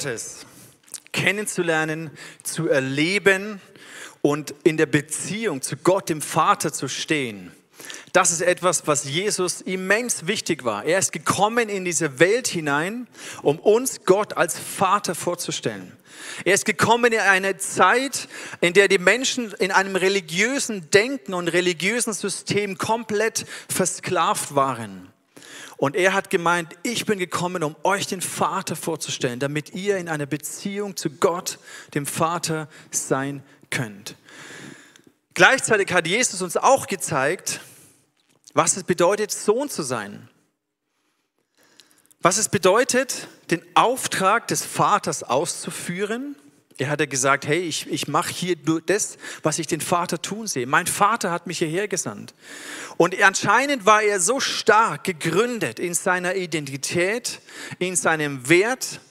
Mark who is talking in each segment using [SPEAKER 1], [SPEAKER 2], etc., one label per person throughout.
[SPEAKER 1] Gottes kennenzulernen, zu erleben und in der Beziehung zu Gott, dem Vater, zu stehen. Das ist etwas, was Jesus immens wichtig war. Er ist gekommen in diese Welt hinein, um uns Gott als Vater vorzustellen. Er ist gekommen in eine Zeit, in der die Menschen in einem religiösen Denken und religiösen System komplett versklavt waren. Und er hat gemeint, ich bin gekommen, um euch den Vater vorzustellen, damit ihr in einer Beziehung zu Gott, dem Vater, sein könnt. Gleichzeitig hat Jesus uns auch gezeigt, was es bedeutet, Sohn zu sein. Was es bedeutet, den Auftrag des Vaters auszuführen. Er hat gesagt, hey, ich, ich mache hier nur das, was ich den Vater tun sehe. Mein Vater hat mich hierher gesandt. Und anscheinend war er so stark gegründet in seiner Identität, in seinem Wert,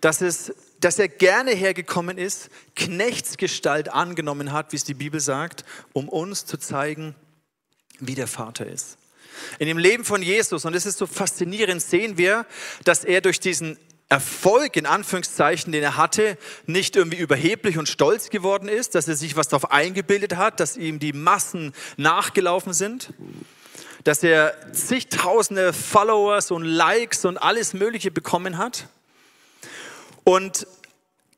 [SPEAKER 1] dass, es, dass er gerne hergekommen ist, Knechtsgestalt angenommen hat, wie es die Bibel sagt, um uns zu zeigen, wie der Vater ist. In dem Leben von Jesus, und es ist so faszinierend, sehen wir, dass er durch diesen Erfolg in Anführungszeichen, den er hatte, nicht irgendwie überheblich und stolz geworden ist, dass er sich was darauf eingebildet hat, dass ihm die Massen nachgelaufen sind, dass er zigtausende Followers und Likes und alles Mögliche bekommen hat. Und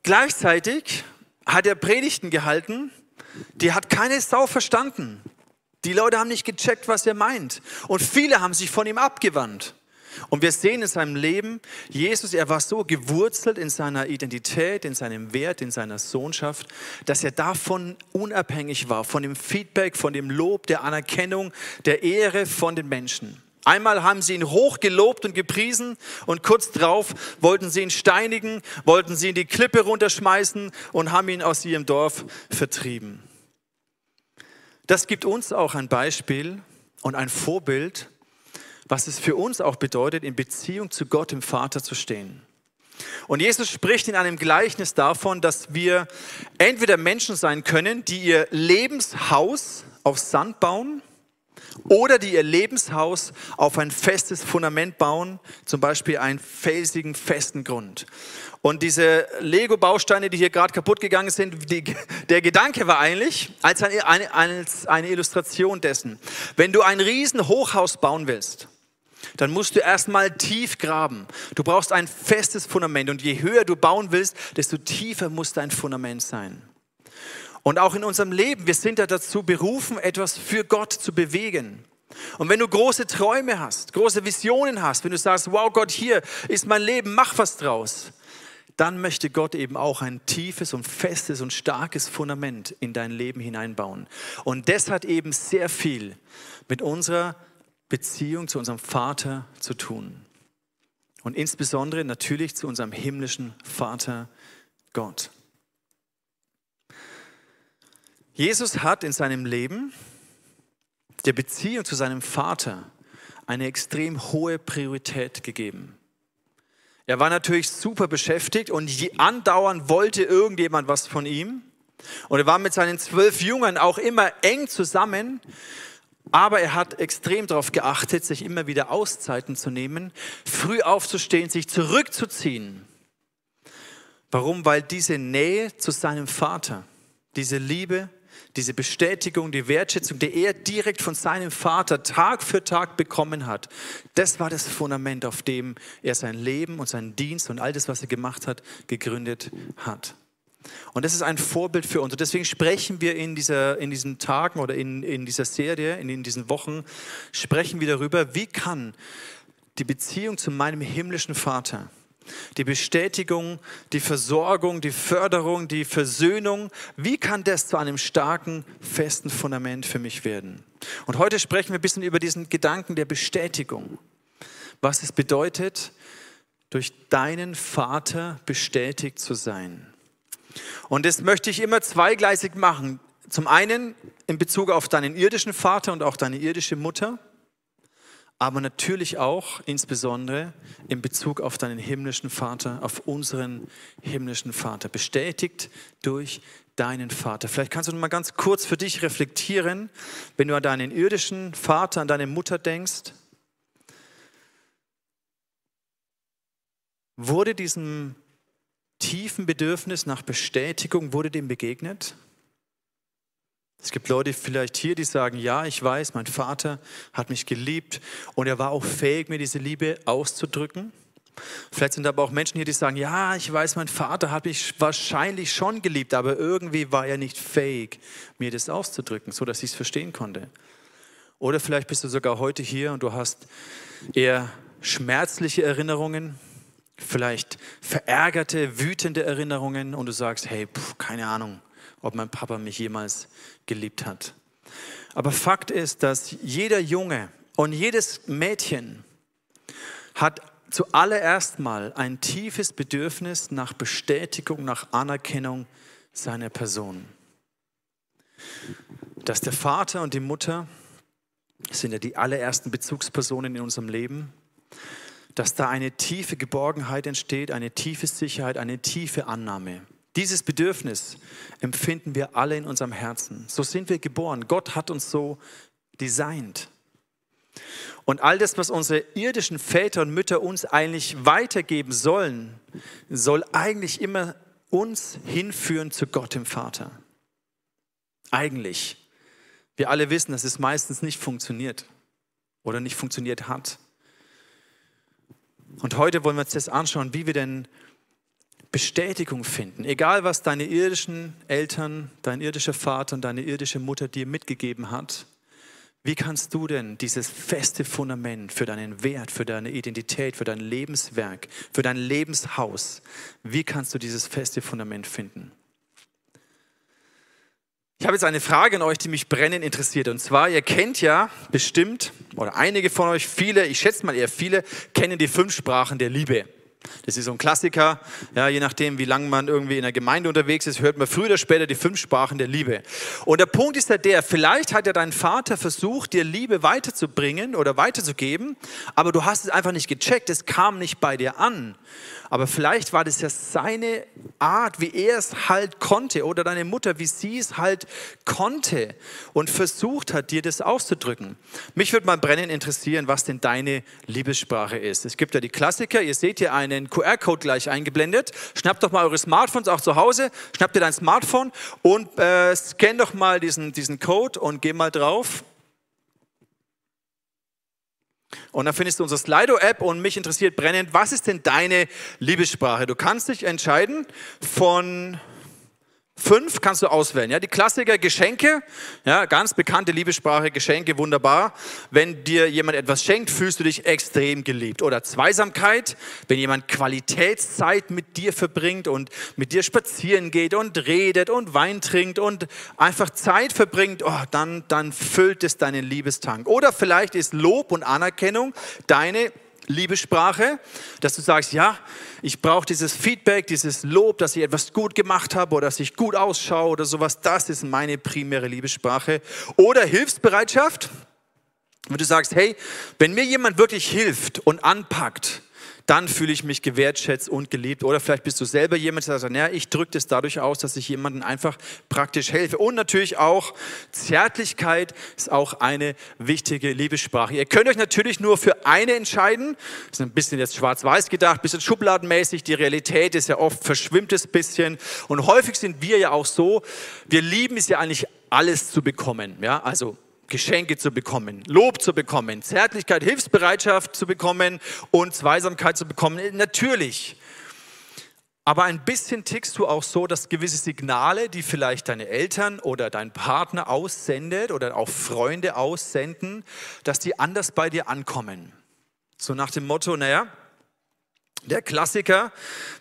[SPEAKER 1] gleichzeitig hat er Predigten gehalten, die hat keine Sau verstanden. Die Leute haben nicht gecheckt, was er meint. Und viele haben sich von ihm abgewandt. Und wir sehen in seinem Leben, Jesus, er war so gewurzelt in seiner Identität, in seinem Wert, in seiner Sohnschaft, dass er davon unabhängig war, von dem Feedback, von dem Lob, der Anerkennung, der Ehre von den Menschen. Einmal haben sie ihn hoch gelobt und gepriesen und kurz drauf wollten sie ihn steinigen, wollten sie ihn die Klippe runterschmeißen und haben ihn aus ihrem Dorf vertrieben. Das gibt uns auch ein Beispiel und ein Vorbild, was es für uns auch bedeutet, in Beziehung zu Gott, dem Vater, zu stehen. Und Jesus spricht in einem Gleichnis davon, dass wir entweder Menschen sein können, die ihr Lebenshaus auf Sand bauen oder die ihr Lebenshaus auf ein festes Fundament bauen, zum Beispiel einen felsigen, festen Grund. Und diese Lego-Bausteine, die hier gerade kaputt gegangen sind, die, der Gedanke war eigentlich als eine, als eine Illustration dessen, wenn du ein riesen Hochhaus bauen willst, dann musst du erstmal tief graben. Du brauchst ein festes Fundament und je höher du bauen willst, desto tiefer muss dein Fundament sein. Und auch in unserem Leben, wir sind ja dazu berufen, etwas für Gott zu bewegen. Und wenn du große Träume hast, große Visionen hast, wenn du sagst, wow Gott, hier ist mein Leben, mach was draus, dann möchte Gott eben auch ein tiefes und festes und starkes Fundament in dein Leben hineinbauen. Und das hat eben sehr viel mit unserer Beziehung zu unserem Vater zu tun. Und insbesondere natürlich zu unserem himmlischen Vater Gott. Jesus hat in seinem Leben der Beziehung zu seinem Vater eine extrem hohe Priorität gegeben. Er war natürlich super beschäftigt und andauernd wollte irgendjemand was von ihm. Und er war mit seinen zwölf Jüngern auch immer eng zusammen. Aber er hat extrem darauf geachtet, sich immer wieder Auszeiten zu nehmen, früh aufzustehen, sich zurückzuziehen. Warum? Weil diese Nähe zu seinem Vater, diese Liebe, diese Bestätigung, die Wertschätzung, die er direkt von seinem Vater Tag für Tag bekommen hat, das war das Fundament, auf dem er sein Leben und seinen Dienst und all das, was er gemacht hat, gegründet hat. Und das ist ein Vorbild für uns. Und deswegen sprechen wir in, dieser, in diesen Tagen oder in, in dieser Serie, in, in diesen Wochen, sprechen wir darüber, wie kann die Beziehung zu meinem himmlischen Vater, die Bestätigung, die Versorgung, die Förderung, die Versöhnung, wie kann das zu einem starken, festen Fundament für mich werden? Und heute sprechen wir ein bisschen über diesen Gedanken der Bestätigung. Was es bedeutet, durch deinen Vater bestätigt zu sein. Und das möchte ich immer zweigleisig machen. Zum einen in Bezug auf deinen irdischen Vater und auch deine irdische Mutter, aber natürlich auch insbesondere in Bezug auf deinen himmlischen Vater, auf unseren himmlischen Vater, bestätigt durch deinen Vater. Vielleicht kannst du mal ganz kurz für dich reflektieren, wenn du an deinen irdischen Vater, an deine Mutter denkst. Wurde diesem tiefen Bedürfnis nach Bestätigung wurde dem begegnet? Es gibt Leute vielleicht hier, die sagen, ja, ich weiß, mein Vater hat mich geliebt und er war auch fähig, mir diese Liebe auszudrücken. Vielleicht sind aber auch Menschen hier, die sagen, ja, ich weiß, mein Vater hat mich wahrscheinlich schon geliebt, aber irgendwie war er nicht fähig, mir das auszudrücken, so dass ich es verstehen konnte. Oder vielleicht bist du sogar heute hier und du hast eher schmerzliche Erinnerungen, vielleicht verärgerte, wütende Erinnerungen und du sagst, hey, pf, keine Ahnung, ob mein Papa mich jemals geliebt hat. Aber Fakt ist, dass jeder Junge und jedes Mädchen hat zuallererst mal ein tiefes Bedürfnis nach Bestätigung, nach Anerkennung seiner Person. Dass der Vater und die Mutter sind ja die allerersten Bezugspersonen in unserem Leben, dass da eine tiefe Geborgenheit entsteht, eine tiefe Sicherheit, eine tiefe Annahme. Dieses Bedürfnis empfinden wir alle in unserem Herzen. So sind wir geboren. Gott hat uns so designt. Und all das, was unsere irdischen Väter und Mütter uns eigentlich weitergeben sollen, soll eigentlich immer uns hinführen zu Gott dem Vater. Eigentlich. Wir alle wissen, dass es meistens nicht funktioniert oder nicht funktioniert hat. Und heute wollen wir uns das anschauen, wie wir denn Bestätigung finden. Egal, was deine irdischen Eltern, dein irdischer Vater und deine irdische Mutter dir mitgegeben hat, wie kannst du denn dieses feste Fundament für deinen Wert, für deine Identität, für dein Lebenswerk, für dein Lebenshaus, wie kannst du dieses feste Fundament finden? Ich habe jetzt eine Frage an euch, die mich brennend interessiert. Und zwar, ihr kennt ja bestimmt, oder einige von euch, viele, ich schätze mal eher viele, kennen die fünf Sprachen der Liebe. Das ist so ein Klassiker. Ja, je nachdem, wie lange man irgendwie in der Gemeinde unterwegs ist, hört man früher oder später die fünf Sprachen der Liebe. Und der Punkt ist ja der, vielleicht hat ja dein Vater versucht, dir Liebe weiterzubringen oder weiterzugeben, aber du hast es einfach nicht gecheckt, es kam nicht bei dir an. Aber vielleicht war das ja seine Art, wie er es halt konnte oder deine Mutter, wie sie es halt konnte und versucht hat, dir das auszudrücken. Mich würde mal brennend interessieren, was denn deine Liebessprache ist. Es gibt ja die Klassiker, ihr seht hier einen QR-Code gleich eingeblendet. Schnappt doch mal eure Smartphones auch zu Hause, schnappt dir dein Smartphone und äh, scan doch mal diesen, diesen Code und geh mal drauf und dann findest du unsere Slido-App und mich interessiert brennend, was ist denn deine Liebessprache? Du kannst dich entscheiden von Fünf kannst du auswählen. Ja, die Klassiker Geschenke, ja, ganz bekannte Liebessprache, Geschenke, wunderbar. Wenn dir jemand etwas schenkt, fühlst du dich extrem geliebt. Oder Zweisamkeit, wenn jemand Qualitätszeit mit dir verbringt und mit dir spazieren geht und redet und Wein trinkt und einfach Zeit verbringt, oh, dann, dann füllt es deinen Liebestank. Oder vielleicht ist Lob und Anerkennung deine Liebessprache, dass du sagst, ja, ich brauche dieses Feedback, dieses Lob, dass ich etwas gut gemacht habe oder dass ich gut ausschaue oder sowas. Das ist meine primäre Liebessprache. Oder Hilfsbereitschaft, wo du sagst, hey, wenn mir jemand wirklich hilft und anpackt, dann fühle ich mich gewertschätzt und geliebt. Oder vielleicht bist du selber jemand, der sagt, naja, ich drücke das dadurch aus, dass ich jemandem einfach praktisch helfe. Und natürlich auch Zärtlichkeit ist auch eine wichtige Liebessprache. Ihr könnt euch natürlich nur für eine entscheiden. Das ist ein bisschen jetzt schwarz-weiß gedacht, ein bisschen schubladenmäßig. Die Realität ist ja oft verschwimmt es bisschen. Und häufig sind wir ja auch so, wir lieben es ja eigentlich alles zu bekommen. Ja, also Geschenke zu bekommen, Lob zu bekommen, Zärtlichkeit, Hilfsbereitschaft zu bekommen und Zweisamkeit zu bekommen. Natürlich. Aber ein bisschen tickst du auch so, dass gewisse Signale, die vielleicht deine Eltern oder dein Partner aussendet oder auch Freunde aussenden, dass die anders bei dir ankommen. So nach dem Motto, naja, der Klassiker,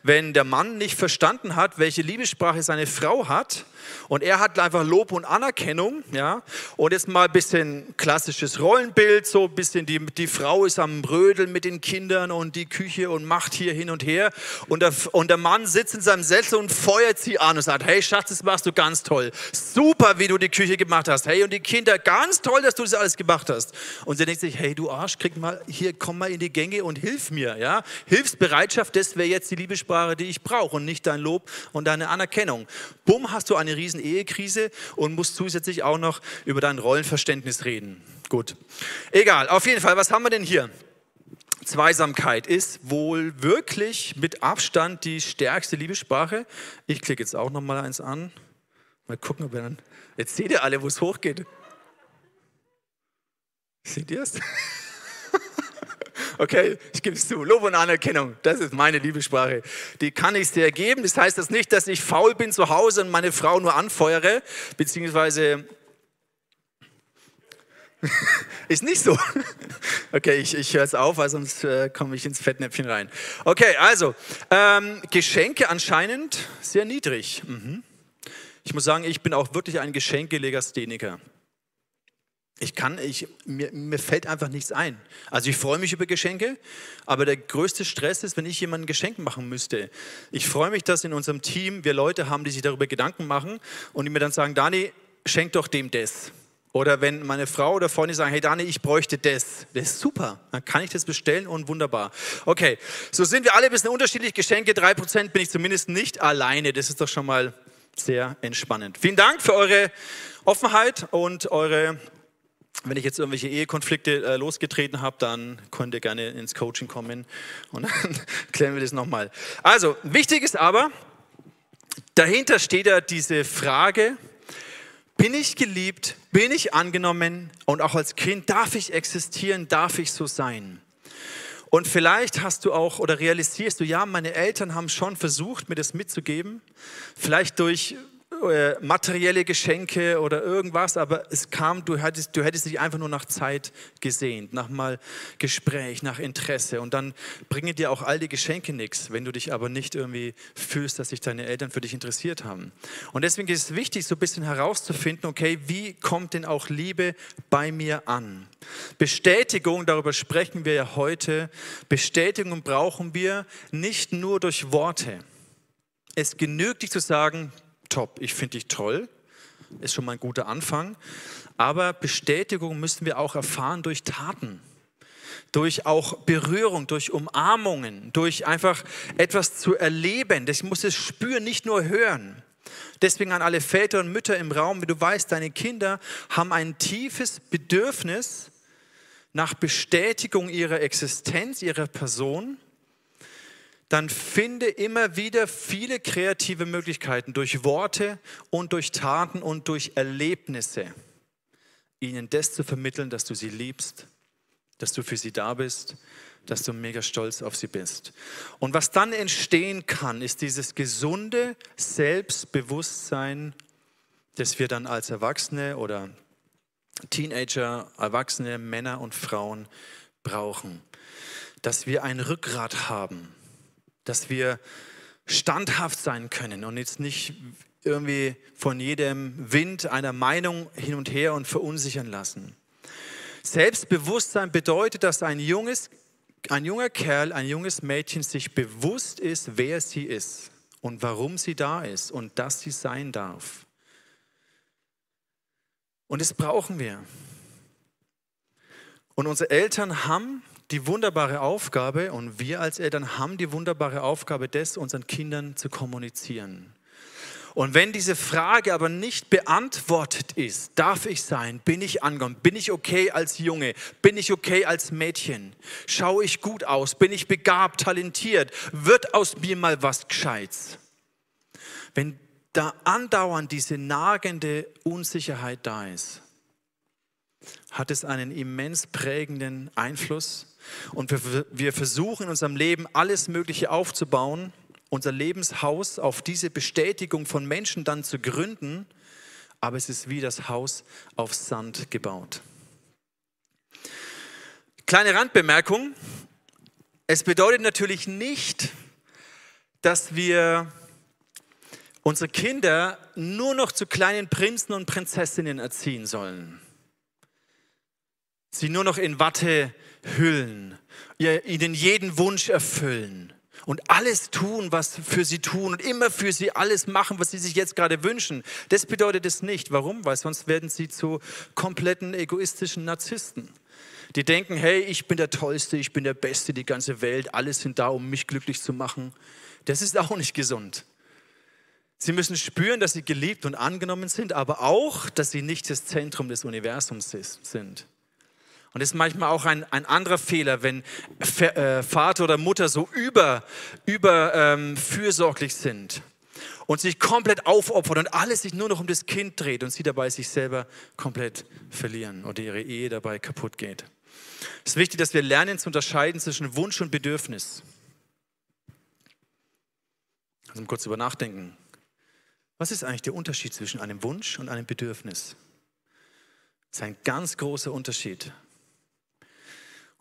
[SPEAKER 1] wenn der Mann nicht verstanden hat, welche Liebessprache seine Frau hat und er hat einfach Lob und Anerkennung, ja, und jetzt mal ein bisschen klassisches Rollenbild, so ein bisschen die, die Frau ist am Brödeln mit den Kindern und die Küche und macht hier hin und her und der, und der Mann sitzt in seinem Sessel und feuert sie an und sagt, hey Schatz, das machst du ganz toll, super, wie du die Küche gemacht hast, hey und die Kinder, ganz toll, dass du das alles gemacht hast. Und sie denkt sich, hey du Arsch, krieg mal, hier, komm mal in die Gänge und hilf mir, ja, hilfsbereit Bereitschaft, das wäre jetzt die Liebessprache, die ich brauche und nicht dein Lob und deine Anerkennung. Bumm, hast du eine riesen Ehekrise und musst zusätzlich auch noch über dein Rollenverständnis reden. Gut. Egal, auf jeden Fall, was haben wir denn hier? Zweisamkeit ist wohl wirklich mit Abstand die stärkste Liebessprache. Ich klicke jetzt auch noch mal eins an. Mal gucken, ob wir dann. Jetzt seht ihr alle, wo es hochgeht. Seht ihr es? Okay, ich gebe es zu. Lob und Anerkennung, das ist meine Liebessprache. Die kann ich dir geben. Das heißt das nicht, dass ich faul bin zu Hause und meine Frau nur anfeuere, beziehungsweise ist nicht so. Okay, ich, ich höre es auf, weil sonst äh, komme ich ins Fettnäpfchen rein. Okay, also, ähm, Geschenke anscheinend sehr niedrig. Mhm. Ich muss sagen, ich bin auch wirklich ein Geschenkelegastheniker. Ich kann, ich, mir, mir fällt einfach nichts ein. Also ich freue mich über Geschenke, aber der größte Stress ist, wenn ich jemandem ein Geschenk machen müsste. Ich freue mich, dass in unserem Team wir Leute haben, die sich darüber Gedanken machen und die mir dann sagen, Dani, schenk doch dem das. Oder wenn meine Frau oder Freunde sagen, hey Dani, ich bräuchte das. Das ist super. Dann kann ich das bestellen und wunderbar. Okay, so sind wir alle ein bisschen unterschiedlich. Geschenke, 3% bin ich zumindest nicht alleine. Das ist doch schon mal sehr entspannend. Vielen Dank für eure Offenheit und eure, wenn ich jetzt irgendwelche Ehekonflikte äh, losgetreten habe, dann könnt ihr gerne ins Coaching kommen und dann klären wir das nochmal. Also, wichtig ist aber, dahinter steht ja diese Frage, bin ich geliebt? Bin ich angenommen? Und auch als Kind darf ich existieren? Darf ich so sein? Und vielleicht hast du auch oder realisierst du, ja, meine Eltern haben schon versucht, mir das mitzugeben. Vielleicht durch äh, materielle Geschenke oder irgendwas, aber es kam, du hättest, du hättest dich einfach nur nach Zeit gesehnt, nach mal Gespräch, nach Interesse und dann bringen dir auch all die Geschenke nichts, wenn du dich aber nicht irgendwie fühlst, dass sich deine Eltern für dich interessiert haben. Und deswegen ist es wichtig, so ein bisschen herauszufinden, okay, wie kommt denn auch Liebe bei mir an? Bestätigung, darüber sprechen wir ja heute, Bestätigung brauchen wir nicht nur durch Worte. Es genügt nicht zu sagen, top, ich finde dich toll, ist schon mal ein guter Anfang. Aber Bestätigung müssen wir auch erfahren durch Taten, durch auch Berührung, durch Umarmungen, durch einfach etwas zu erleben. Das muss es spüren, nicht nur hören. Deswegen an alle Väter und Mütter im Raum, wie du weißt, deine Kinder haben ein tiefes Bedürfnis nach Bestätigung ihrer Existenz, ihrer Person dann finde immer wieder viele kreative Möglichkeiten durch Worte und durch Taten und durch Erlebnisse, ihnen das zu vermitteln, dass du sie liebst, dass du für sie da bist, dass du mega stolz auf sie bist. Und was dann entstehen kann, ist dieses gesunde Selbstbewusstsein, das wir dann als Erwachsene oder Teenager, Erwachsene, Männer und Frauen brauchen. Dass wir ein Rückgrat haben, dass wir standhaft sein können und jetzt nicht irgendwie von jedem Wind einer Meinung hin und her und verunsichern lassen. Selbstbewusstsein bedeutet, dass ein, junges, ein junger Kerl, ein junges Mädchen sich bewusst ist, wer sie ist und warum sie da ist und dass sie sein darf. Und das brauchen wir. Und unsere Eltern haben die wunderbare Aufgabe und wir als Eltern haben die wunderbare Aufgabe, das unseren Kindern zu kommunizieren. Und wenn diese Frage aber nicht beantwortet ist, darf ich sein, bin ich angekommen, bin ich okay als Junge, bin ich okay als Mädchen, schaue ich gut aus, bin ich begabt, talentiert, wird aus mir mal was Gescheites. Wenn da andauernd diese nagende Unsicherheit da ist, hat es einen immens prägenden Einfluss und wir, wir versuchen in unserem Leben alles Mögliche aufzubauen, unser Lebenshaus auf diese Bestätigung von Menschen dann zu gründen, aber es ist wie das Haus auf Sand gebaut. Kleine Randbemerkung. Es bedeutet natürlich nicht, dass wir unsere Kinder nur noch zu kleinen Prinzen und Prinzessinnen erziehen sollen. Sie nur noch in Watte hüllen, ihnen jeden Wunsch erfüllen und alles tun, was für sie tun und immer für sie alles machen, was sie sich jetzt gerade wünschen. Das bedeutet es nicht. Warum? Weil sonst werden sie zu kompletten egoistischen Narzissten. Die denken, hey, ich bin der Tollste, ich bin der Beste, die ganze Welt, alles sind da, um mich glücklich zu machen. Das ist auch nicht gesund. Sie müssen spüren, dass sie geliebt und angenommen sind, aber auch, dass sie nicht das Zentrum des Universums sind. Und das ist manchmal auch ein, ein anderer Fehler, wenn äh, Vater oder Mutter so über, über ähm, sind und sich komplett aufopfern und alles sich nur noch um das Kind dreht und sie dabei sich selber komplett verlieren oder ihre Ehe dabei kaputt geht. Es ist wichtig, dass wir lernen zu unterscheiden zwischen Wunsch und Bedürfnis. Also kurz über nachdenken. Was ist eigentlich der Unterschied zwischen einem Wunsch und einem Bedürfnis? Das ist ein ganz großer Unterschied.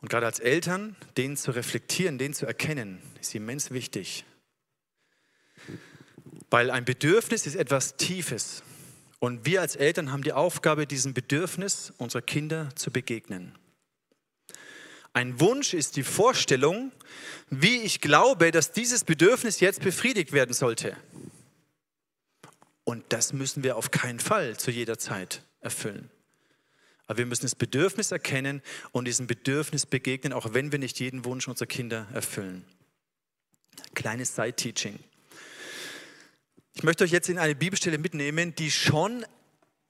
[SPEAKER 1] Und gerade als Eltern, den zu reflektieren, den zu erkennen, ist immens wichtig. Weil ein Bedürfnis ist etwas Tiefes. Und wir als Eltern haben die Aufgabe, diesem Bedürfnis unserer Kinder zu begegnen. Ein Wunsch ist die Vorstellung, wie ich glaube, dass dieses Bedürfnis jetzt befriedigt werden sollte. Und das müssen wir auf keinen Fall zu jeder Zeit erfüllen. Aber wir müssen das Bedürfnis erkennen und diesem Bedürfnis begegnen, auch wenn wir nicht jeden Wunsch unserer Kinder erfüllen. Kleines Side-Teaching. Ich möchte euch jetzt in eine Bibelstelle mitnehmen, die schon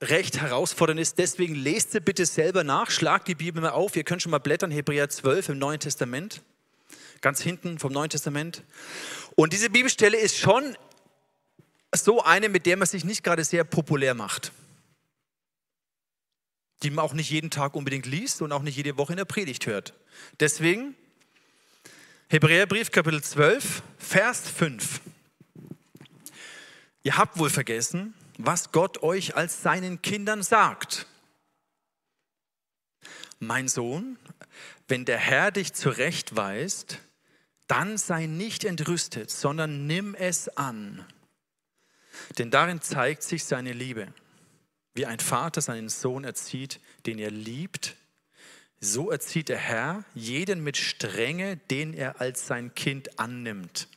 [SPEAKER 1] recht herausfordernd ist. Deswegen lest sie bitte selber nach, schlagt die Bibel mal auf. Ihr könnt schon mal blättern, Hebräer 12 im Neuen Testament, ganz hinten vom Neuen Testament. Und diese Bibelstelle ist schon so eine, mit der man sich nicht gerade sehr populär macht die man auch nicht jeden Tag unbedingt liest und auch nicht jede Woche in der Predigt hört. Deswegen Hebräerbrief Kapitel 12, Vers 5. Ihr habt wohl vergessen, was Gott euch als seinen Kindern sagt. Mein Sohn, wenn der Herr dich zurechtweist, dann sei nicht entrüstet, sondern nimm es an. Denn darin zeigt sich seine Liebe. Wie ein Vater seinen Sohn erzieht, den er liebt, so erzieht der Herr jeden mit Strenge, den er als sein Kind annimmt.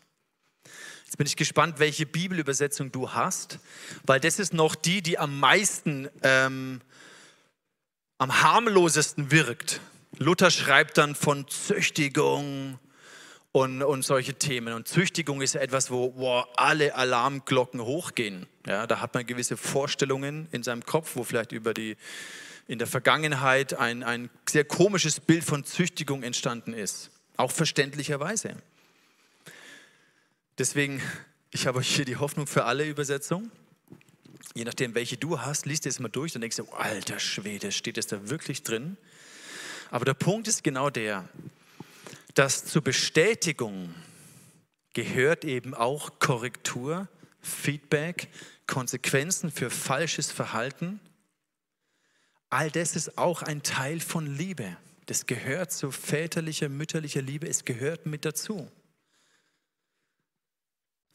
[SPEAKER 1] Jetzt bin ich gespannt, welche Bibelübersetzung du hast, weil das ist noch die, die am meisten, ähm, am harmlosesten wirkt. Luther schreibt dann von Züchtigung, und, und solche Themen. Und Züchtigung ist ja etwas, wo, wo alle Alarmglocken hochgehen. Ja, da hat man gewisse Vorstellungen in seinem Kopf, wo vielleicht über die in der Vergangenheit ein, ein sehr komisches Bild von Züchtigung entstanden ist. Auch verständlicherweise. Deswegen, ich habe euch hier die Hoffnung für alle Übersetzungen. Je nachdem, welche du hast, liest es mal durch, dann denkst du, alter Schwede, steht es da wirklich drin? Aber der Punkt ist genau der, dass zur Bestätigung gehört eben auch Korrektur, Feedback, Konsequenzen für falsches Verhalten. All das ist auch ein Teil von Liebe. Das gehört zu väterlicher, mütterlicher Liebe. Es gehört mit dazu.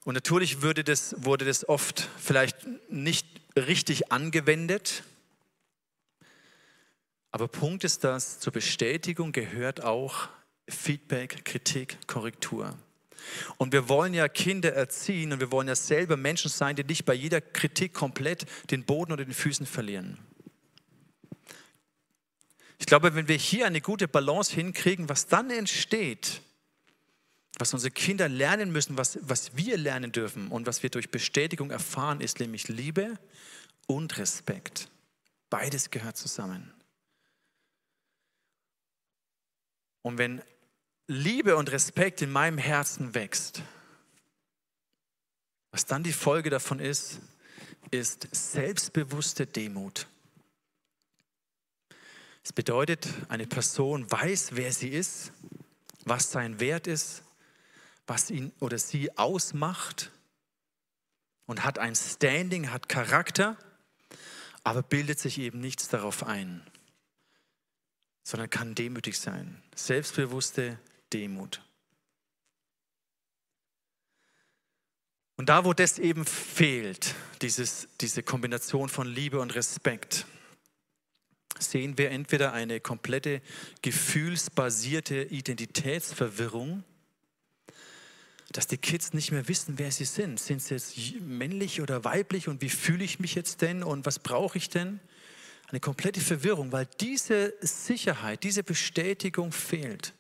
[SPEAKER 1] Und natürlich wurde das, wurde das oft vielleicht nicht richtig angewendet. Aber Punkt ist, dass zur Bestätigung gehört auch Feedback, Kritik, Korrektur. Und wir wollen ja Kinder erziehen und wir wollen ja selber Menschen sein, die nicht bei jeder Kritik komplett den Boden unter den Füßen verlieren. Ich glaube, wenn wir hier eine gute Balance hinkriegen, was dann entsteht, was unsere Kinder lernen müssen, was, was wir lernen dürfen und was wir durch Bestätigung erfahren, ist nämlich Liebe und Respekt. Beides gehört zusammen. Und wenn Liebe und Respekt in meinem Herzen wächst, was dann die Folge davon ist, ist selbstbewusste Demut. Es bedeutet, eine Person weiß, wer sie ist, was sein Wert ist, was ihn oder sie ausmacht und hat ein Standing, hat Charakter, aber bildet sich eben nichts darauf ein, sondern kann demütig sein. Selbstbewusste Demut. Und da, wo das eben fehlt, dieses, diese Kombination von Liebe und Respekt, sehen wir entweder eine komplette gefühlsbasierte Identitätsverwirrung, dass die Kids nicht mehr wissen, wer sie sind. Sind sie jetzt männlich oder weiblich und wie fühle ich mich jetzt denn und was brauche ich denn? Eine komplette Verwirrung, weil diese Sicherheit, diese Bestätigung fehlt.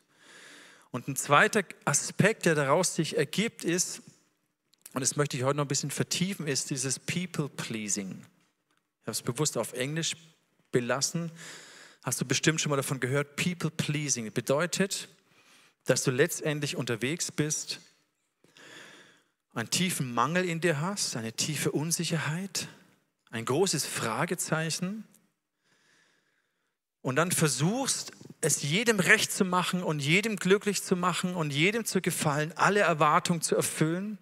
[SPEAKER 1] Und ein zweiter Aspekt, der daraus sich ergibt, ist, und das möchte ich heute noch ein bisschen vertiefen, ist dieses People-Pleasing. Ich habe es bewusst auf Englisch belassen, hast du bestimmt schon mal davon gehört, People Pleasing bedeutet, dass du letztendlich unterwegs bist, einen tiefen Mangel in dir hast, eine tiefe Unsicherheit, ein großes Fragezeichen und dann versuchst, es jedem recht zu machen und jedem glücklich zu machen und jedem zu gefallen, alle Erwartungen zu erfüllen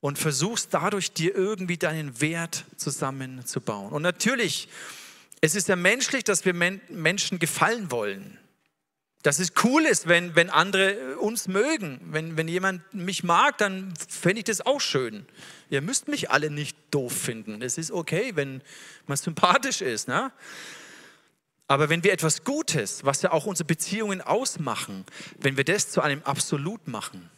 [SPEAKER 1] und versuchst dadurch dir irgendwie deinen Wert zusammenzubauen. Und natürlich, es ist ja menschlich, dass wir Menschen gefallen wollen. Dass es cool ist, wenn, wenn andere uns mögen. Wenn, wenn jemand mich mag, dann fände ich das auch schön. Ihr müsst mich alle nicht doof finden. Es ist okay, wenn man sympathisch ist. Ne? Aber wenn wir etwas Gutes, was ja auch unsere Beziehungen ausmachen, wenn wir das zu einem Absolut machen,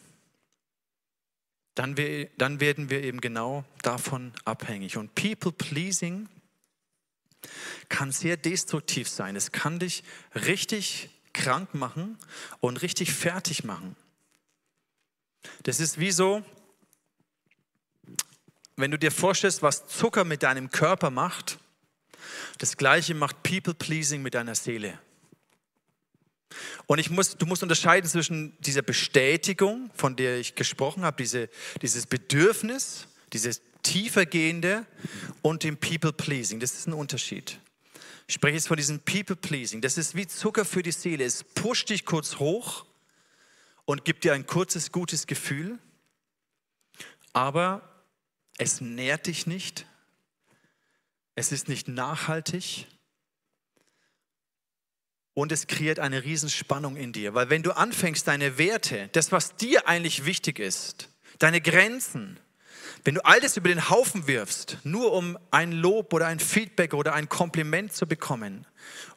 [SPEAKER 1] dann, wir, dann werden wir eben genau davon abhängig. Und People-Pleasing kann sehr destruktiv sein. Es kann dich richtig krank machen und richtig fertig machen. Das ist wie so, wenn du dir vorstellst, was Zucker mit deinem Körper macht, das gleiche macht People-Pleasing mit deiner Seele. Und ich muss, du musst unterscheiden zwischen dieser Bestätigung, von der ich gesprochen habe, diese, dieses Bedürfnis, dieses tiefergehende und dem People-Pleasing. Das ist ein Unterschied. Ich spreche jetzt von diesem People-Pleasing. Das ist wie Zucker für die Seele. Es pusht dich kurz hoch und gibt dir ein kurzes, gutes Gefühl, aber es nährt dich nicht. Es ist nicht nachhaltig und es kreiert eine Riesenspannung in dir. Weil wenn du anfängst, deine Werte, das, was dir eigentlich wichtig ist, deine Grenzen, wenn du all das über den Haufen wirfst, nur um ein Lob oder ein Feedback oder ein Kompliment zu bekommen,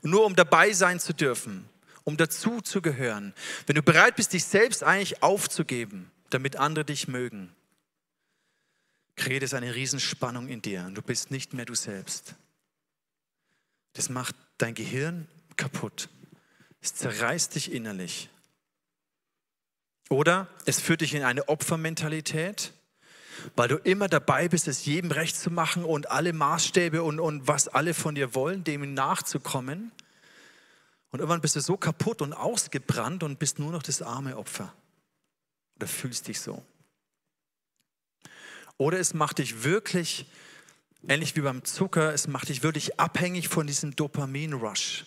[SPEAKER 1] nur um dabei sein zu dürfen, um dazu zu gehören, wenn du bereit bist, dich selbst eigentlich aufzugeben, damit andere dich mögen, kreiert es eine Riesenspannung in dir und du bist nicht mehr du selbst. Das macht dein Gehirn kaputt. Es zerreißt dich innerlich. Oder es führt dich in eine Opfermentalität, weil du immer dabei bist, es jedem recht zu machen und alle Maßstäbe und, und was alle von dir wollen, dem nachzukommen. Und irgendwann bist du so kaputt und ausgebrannt und bist nur noch das arme Opfer. Oder fühlst dich so. Oder es macht dich wirklich, ähnlich wie beim Zucker, es macht dich wirklich abhängig von diesem Dopamin-Rush.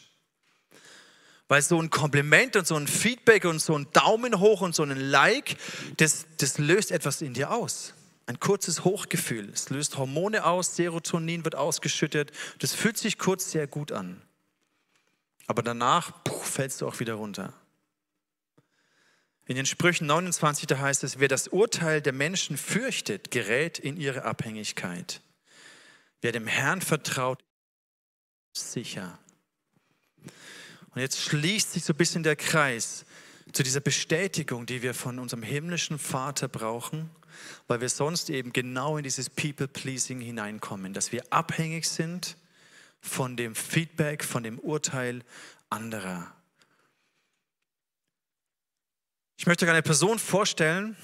[SPEAKER 1] Weil so ein Kompliment und so ein Feedback und so ein Daumen hoch und so ein Like, das, das löst etwas in dir aus. Ein kurzes Hochgefühl. Es löst Hormone aus, Serotonin wird ausgeschüttet. Das fühlt sich kurz sehr gut an. Aber danach puh, fällst du auch wieder runter. In den Sprüchen 29, da heißt es, wer das Urteil der Menschen fürchtet, gerät in ihre Abhängigkeit. Wer dem Herrn vertraut, sicher. Und jetzt schließt sich so ein bisschen der Kreis zu dieser Bestätigung, die wir von unserem himmlischen Vater brauchen, weil wir sonst eben genau in dieses People-Pleasing hineinkommen, dass wir abhängig sind von dem Feedback, von dem Urteil anderer. Ich möchte euch eine Person vorstellen,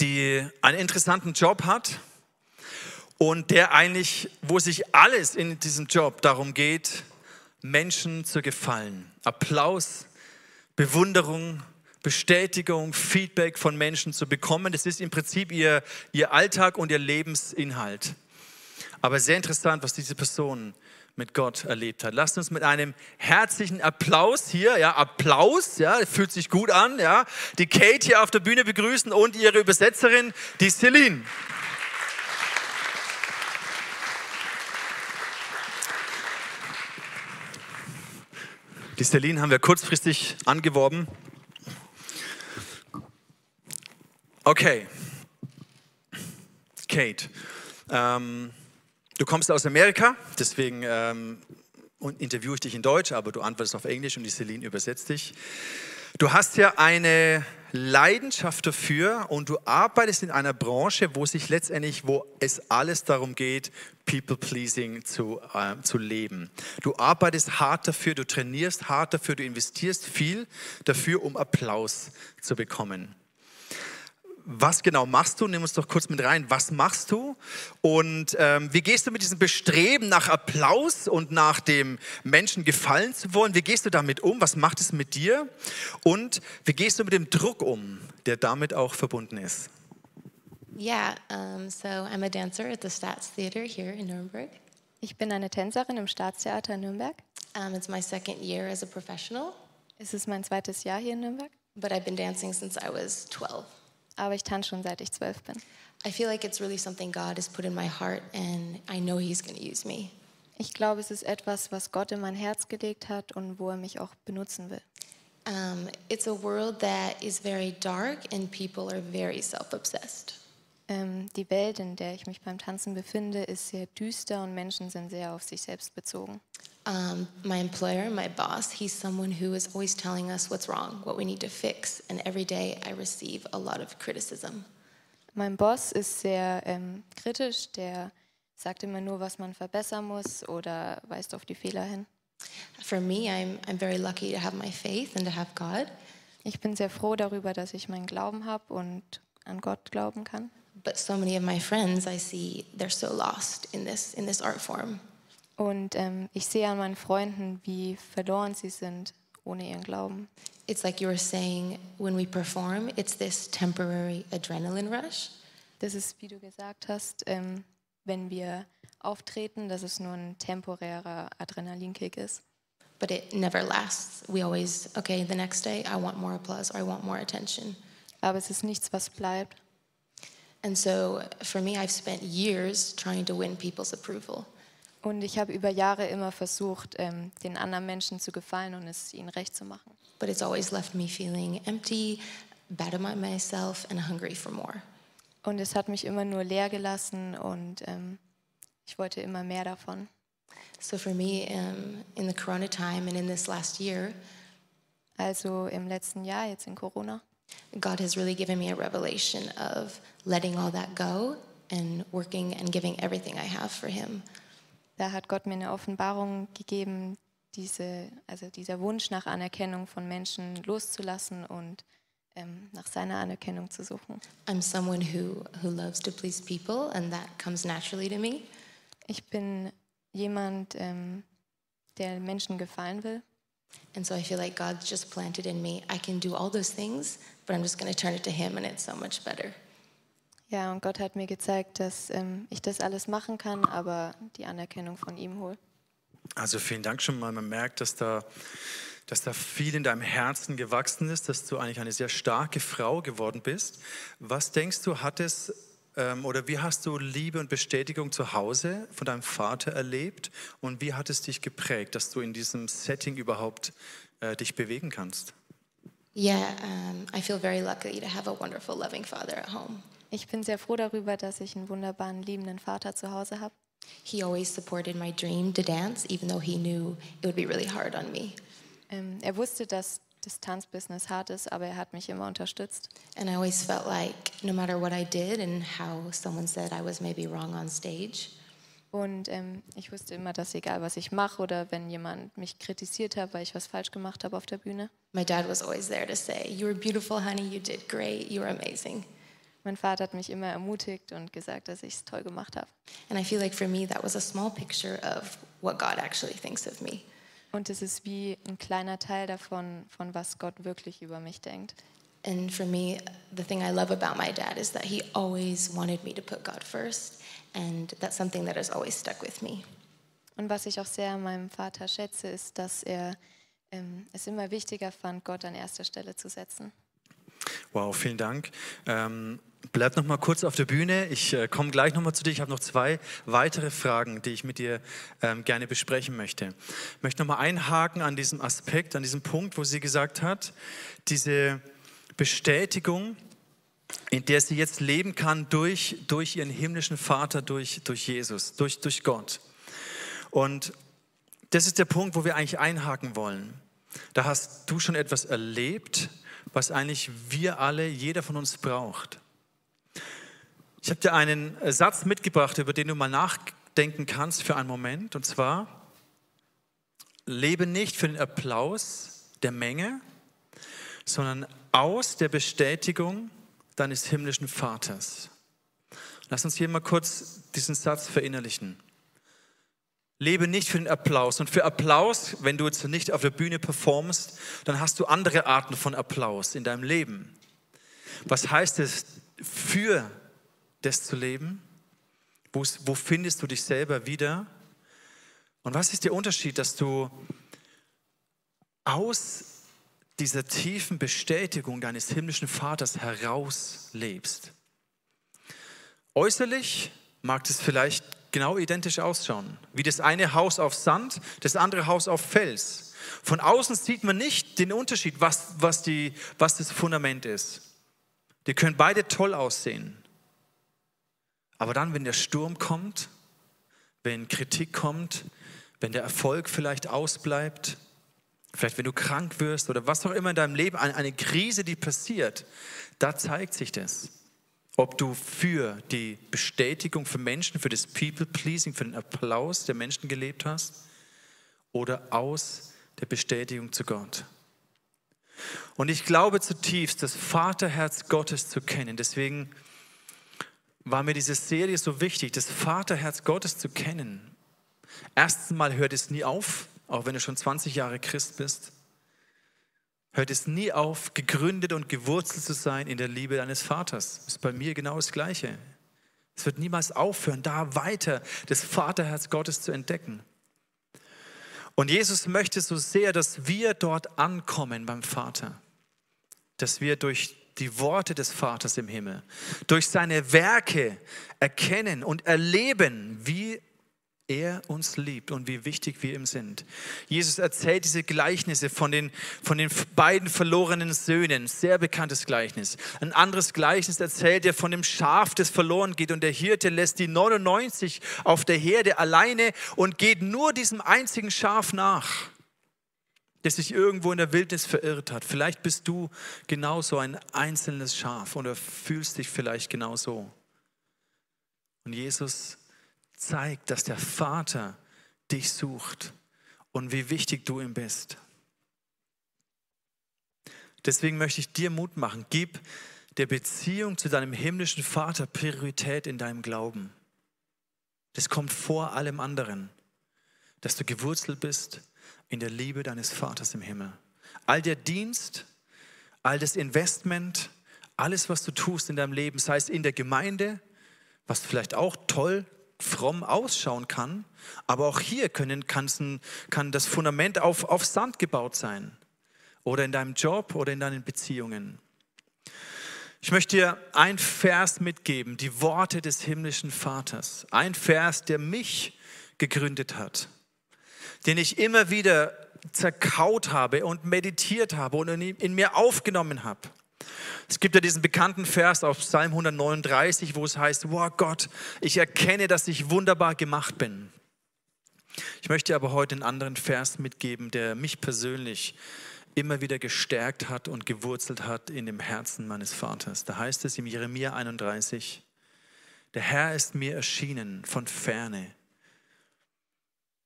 [SPEAKER 1] die einen interessanten Job hat und der eigentlich, wo sich alles in diesem Job darum geht, Menschen zu gefallen. Applaus, Bewunderung, Bestätigung, Feedback von Menschen zu bekommen. Das ist im Prinzip ihr, ihr Alltag und ihr Lebensinhalt. Aber sehr interessant, was diese Person mit Gott erlebt hat. Lasst uns mit einem herzlichen Applaus hier, ja, Applaus, ja, fühlt sich gut an, ja, die Kate hier auf der Bühne begrüßen und ihre Übersetzerin, die Celine. Die Celine haben wir kurzfristig angeworben. Okay. Kate, ähm, du kommst aus Amerika, deswegen ähm, interviewe ich dich in Deutsch, aber du antwortest auf Englisch und die Celine übersetzt dich. Du hast ja eine Leidenschaft dafür und du arbeitest in einer Branche, wo sich letztendlich, wo es alles darum geht, People-Pleasing zu, äh, zu leben. Du arbeitest hart dafür, du trainierst hart dafür, du investierst viel dafür, um Applaus zu bekommen. Was genau machst du? Nimm uns doch kurz mit rein. Was machst du? Und ähm, wie gehst du mit diesem Bestreben nach Applaus und nach dem Menschen gefallen zu wollen? Wie gehst du damit um? Was macht es mit dir? Und wie gehst du mit dem Druck um, der damit auch verbunden ist?
[SPEAKER 2] Yeah, um, so I'm a dancer at the Stats Theater here in Nuremberg.
[SPEAKER 3] Ich bin eine Tänzerin im Staatstheater in Nürnberg.
[SPEAKER 2] Um, it's my second year as a professional,
[SPEAKER 3] Es ist mein zweites Jahr hier in Nürnberg,
[SPEAKER 2] but I've been dancing since I was 12.
[SPEAKER 3] aber ich tanze schon seit ich zwölf bin.
[SPEAKER 2] I feel like it's really something God has put in my heart, and I know He's going to use me.
[SPEAKER 3] Ich glaube, es ist etwas, was Gott in mein Herz gelegt hat und wo er mich auch benutzen will.
[SPEAKER 2] Um, it's a world that is very dark, and people are very self obsessed.
[SPEAKER 3] Ähm, die Welt, in der ich mich beim Tanzen befinde, ist sehr düster und Menschen sind sehr auf sich selbst bezogen.
[SPEAKER 2] Um, my employer, my boss, he's someone who is always telling us what's wrong, what we need to fix, and every day I receive a lot of criticism.
[SPEAKER 3] Mein Boss ist sehr ähm, kritisch, der sagt immer nur, was man verbessern muss oder weist auf die Fehler hin.
[SPEAKER 2] For me, I'm, I'm very lucky to have my faith and to have God,
[SPEAKER 3] Ich bin sehr froh darüber, dass ich meinen Glauben habe und an Gott glauben kann.
[SPEAKER 2] but so many of my friends I see they're so lost in this in this art form.
[SPEAKER 3] Und ähm, ich sehe an meinen Freunden, wie verloren sie sind ohne ihren Glauben.
[SPEAKER 2] It's like you were saying when we perform, it's this temporary adrenaline rush,
[SPEAKER 3] Das ist, wie du gesagt hast, ähm, wenn wir auftreten, dass es nur ein temporärer Adrenalinkick ist.
[SPEAKER 2] but it never lasts. We always, okay, the next day I want more applause or I want more attention.
[SPEAKER 3] Aber es ist nichts, was bleibt.
[SPEAKER 2] And so for me, I've spent years trying to win people's approval.
[SPEAKER 3] Und ich habe über Jahre immer versucht, ähm, den anderen Menschen zu gefallen und es ihnen recht zu machen.
[SPEAKER 2] But it's always left me feeling empty, bad about myself, and hungry for more.
[SPEAKER 3] Und es hat mich immer nur leer gelassen und ähm, ich wollte immer mehr davon.
[SPEAKER 2] So for me, um, in the Corona time and in this last year,
[SPEAKER 3] Also im letzten Jahr, jetzt in Corona,
[SPEAKER 2] God has really given me a revelation of letting all that go and working and giving everything I have for Him.
[SPEAKER 3] Da hat Gott mir eine Offenbarung gegeben, diese, also dieser Wunsch nach Anerkennung von Menschen loszulassen und ähm, nach seiner Anerkennung zu suchen.
[SPEAKER 2] I'm someone who, who loves to please people, and that comes naturally to me.
[SPEAKER 3] Ich bin jemand, ähm, der Menschen gefallen will.
[SPEAKER 2] And so I feel like God's just planted in me. I can do all those things, but I'm just going to turn it to Him, and it's so much better.
[SPEAKER 3] Ja, und Gott hat mir gezeigt, dass ähm, ich das alles machen kann, aber die Anerkennung von ihm hole.
[SPEAKER 1] Also vielen Dank schon mal. Man merkt, dass da, dass da viel in deinem Herzen gewachsen ist, dass du eigentlich eine sehr starke Frau geworden bist. Was denkst du, hat es ähm, oder wie hast du Liebe und Bestätigung zu Hause von deinem Vater erlebt und wie hat es dich geprägt, dass du in diesem Setting überhaupt äh, dich bewegen kannst?
[SPEAKER 2] Yeah, um, I feel very lucky to have a wonderful, loving father at home.
[SPEAKER 3] Ich bin sehr froh darüber, dass ich einen wunderbaren, liebenden Vater zu Hause habe.
[SPEAKER 2] He always supported my dream to dance, even though he knew it would be really hard on me.
[SPEAKER 3] Ähm, er wusste, dass das Tanzbusiness hart ist, aber er hat mich immer unterstützt.
[SPEAKER 2] And I always felt like no matter what I did and how someone said I was maybe wrong on stage,
[SPEAKER 3] Und ähm, ich wusste immer, dass egal was ich mache oder wenn jemand mich kritisiert hat, weil ich was falsch gemacht habe auf der Bühne,
[SPEAKER 2] my dad was always there to say, You were beautiful, honey, you did great, you were amazing.
[SPEAKER 3] Mein Vater hat mich immer ermutigt und gesagt, dass ich es toll gemacht habe.
[SPEAKER 2] And I feel like for me, that was a small picture of what God actually thinks of me.
[SPEAKER 3] Und es ist wie ein kleiner Teil davon, von was Gott wirklich über mich denkt.
[SPEAKER 2] And for me, the thing I love about my dad is that he always wanted me to put God first. And that's something that has always stuck with me.
[SPEAKER 3] Und was ich auch sehr an meinem Vater schätze, ist, dass er ähm, es immer wichtiger fand, Gott an erster Stelle zu setzen.
[SPEAKER 1] Wow, vielen Dank. Ähm, bleib noch mal kurz auf der Bühne. Ich äh, komme gleich noch mal zu dir. Ich habe noch zwei weitere Fragen, die ich mit dir ähm, gerne besprechen möchte. Ich möchte noch mal einhaken an diesem Aspekt, an diesem Punkt, wo sie gesagt hat, diese Bestätigung, in der sie jetzt leben kann durch, durch ihren himmlischen Vater, durch, durch Jesus, durch, durch Gott. Und das ist der Punkt, wo wir eigentlich einhaken wollen. Da hast du schon etwas erlebt, was eigentlich wir alle, jeder von uns braucht. Ich habe dir einen Satz mitgebracht, über den du mal nachdenken kannst für einen Moment. Und zwar, lebe nicht für den Applaus der Menge, sondern aus der Bestätigung deines himmlischen Vaters. Lass uns hier mal kurz diesen Satz verinnerlichen. Lebe nicht für den Applaus. Und für Applaus, wenn du jetzt nicht auf der Bühne performst, dann hast du andere Arten von Applaus in deinem Leben. Was heißt es, für das zu leben? Wo, wo findest du dich selber wieder? Und was ist der Unterschied, dass du aus dieser tiefen Bestätigung deines himmlischen Vaters heraus lebst? Äußerlich mag es vielleicht genau identisch ausschauen. Wie das eine Haus auf Sand, das andere Haus auf Fels. Von außen sieht man nicht den Unterschied, was, was, die, was das Fundament ist. Die können beide toll aussehen. Aber dann, wenn der Sturm kommt, wenn Kritik kommt, wenn der Erfolg vielleicht ausbleibt, vielleicht wenn du krank wirst oder was auch immer in deinem Leben, eine Krise, die passiert, da zeigt sich das ob du für die Bestätigung für Menschen, für das People-Pleasing, für den Applaus der Menschen gelebt hast oder aus der Bestätigung zu Gott. Und ich glaube zutiefst, das Vaterherz Gottes zu kennen. Deswegen war mir diese Serie so wichtig, das Vaterherz Gottes zu kennen. Erstens mal hört es nie auf, auch wenn du schon 20 Jahre Christ bist hört es nie auf, gegründet und gewurzelt zu sein in der Liebe deines Vaters. Ist bei mir genau das Gleiche. Es wird niemals aufhören, da weiter das Vaterherz Gottes zu entdecken. Und Jesus möchte so sehr, dass wir dort ankommen beim Vater, dass wir durch die Worte des Vaters im Himmel, durch seine Werke erkennen und erleben, wie er uns liebt und wie wichtig wir ihm sind. Jesus erzählt diese Gleichnisse von den, von den beiden verlorenen Söhnen, sehr bekanntes Gleichnis. Ein anderes Gleichnis erzählt er von dem Schaf, das verloren geht und der Hirte lässt die 99 auf der Herde alleine und geht nur diesem einzigen Schaf nach, das sich irgendwo in der Wildnis verirrt hat. Vielleicht bist du genauso ein einzelnes Schaf oder fühlst dich vielleicht genauso. Und Jesus zeigt, dass der Vater dich sucht und wie wichtig du ihm bist. Deswegen möchte ich dir Mut machen. Gib der Beziehung zu deinem himmlischen Vater Priorität in deinem Glauben. Das kommt vor allem anderen, dass du gewurzelt bist in der Liebe deines Vaters im Himmel. All der Dienst, all das Investment, alles, was du tust in deinem Leben, sei es in der Gemeinde, was vielleicht auch toll fromm ausschauen kann, aber auch hier können, kann das Fundament auf, auf Sand gebaut sein oder in deinem Job oder in deinen Beziehungen. Ich möchte dir ein Vers mitgeben, die Worte des himmlischen Vaters. Ein Vers, der mich gegründet hat, den ich immer wieder zerkaut habe und meditiert habe und in mir aufgenommen habe. Es gibt ja diesen bekannten Vers auf Psalm 139, wo es heißt, wow Gott, ich erkenne, dass ich wunderbar gemacht bin. Ich möchte aber heute einen anderen Vers mitgeben, der mich persönlich immer wieder gestärkt hat und gewurzelt hat in dem Herzen meines Vaters. Da heißt es im Jeremia 31, der Herr ist mir erschienen von ferne.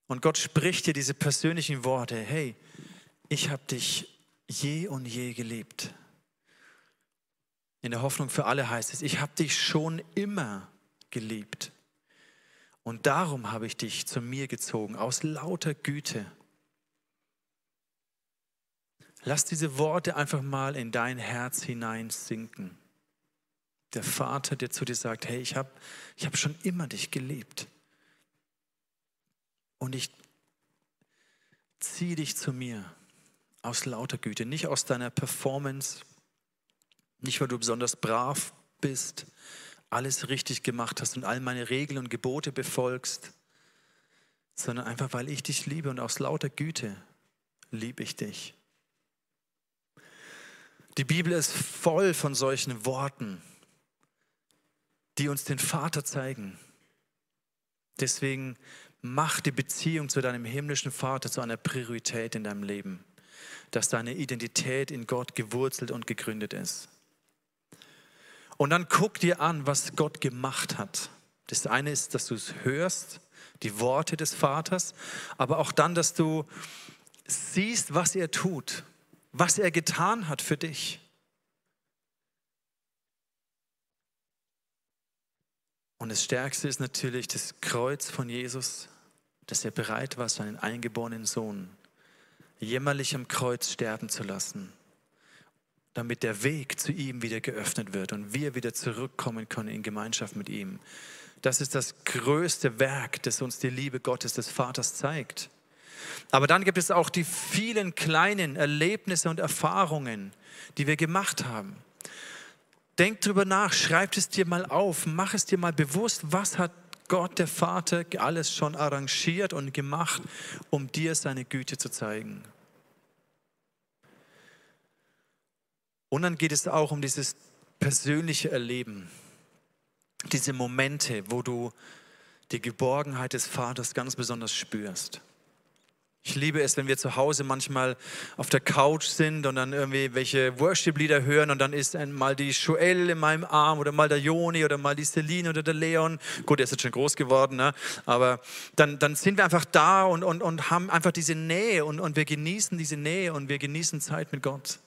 [SPEAKER 1] Und Gott spricht dir diese persönlichen Worte, hey, ich habe dich je und je geliebt. In der Hoffnung für alle heißt es, ich habe dich schon immer geliebt. Und darum habe ich dich zu mir gezogen, aus lauter Güte. Lass diese Worte einfach mal in dein Herz hinein sinken. Der Vater, der zu dir sagt, hey, ich habe ich hab schon immer dich geliebt. Und ich ziehe dich zu mir aus lauter Güte, nicht aus deiner Performance, nicht, weil du besonders brav bist, alles richtig gemacht hast und all meine Regeln und Gebote befolgst, sondern einfach, weil ich dich liebe und aus lauter Güte liebe ich dich. Die Bibel ist voll von solchen Worten, die uns den Vater zeigen. Deswegen mach die Beziehung zu deinem himmlischen Vater zu einer Priorität in deinem Leben, dass deine Identität in Gott gewurzelt und gegründet ist. Und dann guck dir an, was Gott gemacht hat. Das eine ist, dass du es hörst, die Worte des Vaters, aber auch dann, dass du siehst, was er tut, was er getan hat für dich. Und das Stärkste ist natürlich das Kreuz von Jesus, dass er bereit war, seinen eingeborenen Sohn jämmerlich am Kreuz sterben zu lassen, damit der Weg zu ihm wieder geöffnet wird und wir wieder zurückkommen können in Gemeinschaft mit ihm. Das ist das größte Werk, das uns die Liebe Gottes des Vaters zeigt. Aber dann gibt es auch die vielen kleinen Erlebnisse und Erfahrungen, die wir gemacht haben. Denk drüber nach, schreib es dir mal auf, mach es dir mal bewusst, was hat Gott der Vater alles schon arrangiert und gemacht, um dir seine Güte zu zeigen. Und dann geht es auch um dieses persönliche Erleben, diese Momente, wo du die Geborgenheit des Vaters ganz besonders spürst. Ich liebe es, wenn wir zu Hause manchmal auf der Couch sind und dann irgendwie welche Worship-Lieder hören und dann ist mal die Joel in meinem Arm oder mal der Joni oder mal die Celine oder der Leon. Gut, der ist jetzt schon groß geworden, ne? aber dann, dann sind wir einfach da und, und, und haben einfach diese Nähe und, und wir genießen diese Nähe und wir genießen Zeit mit Gott.